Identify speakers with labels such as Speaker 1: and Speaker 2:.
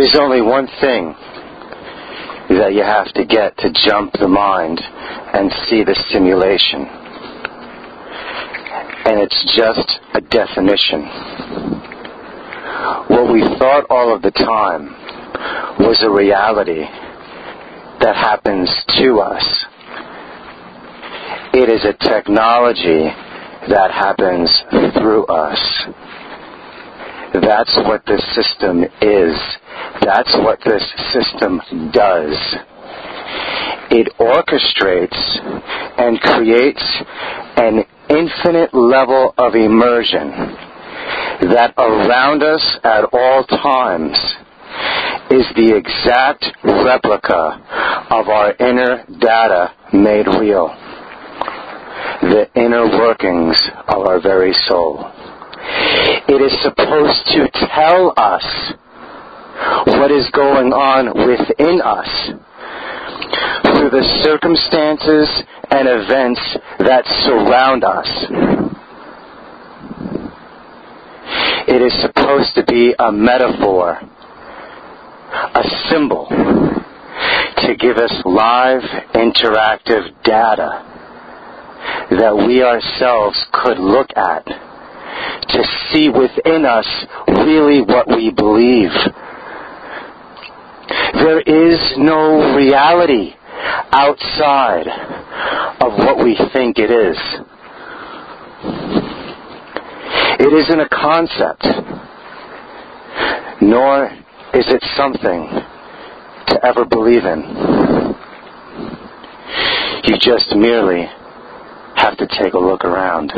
Speaker 1: There's only one thing that you have to get to jump the mind and see the simulation. And it's just a definition. What we thought all of the time was a reality that happens to us. It is a technology that happens through us. That's what this system is. That's what this system does. It orchestrates and creates an infinite level of immersion that around us at all times is the exact replica of our inner data made real. The inner workings of our very soul. It is supposed to tell us what is going on within us through the circumstances and events that surround us. It is supposed to be a metaphor a symbol to give us live interactive data that we ourselves could look at to see within us really what we believe. There is no reality outside of what we think it is. It isn't a concept, nor is it something to ever believe in? You just merely have to take a look around.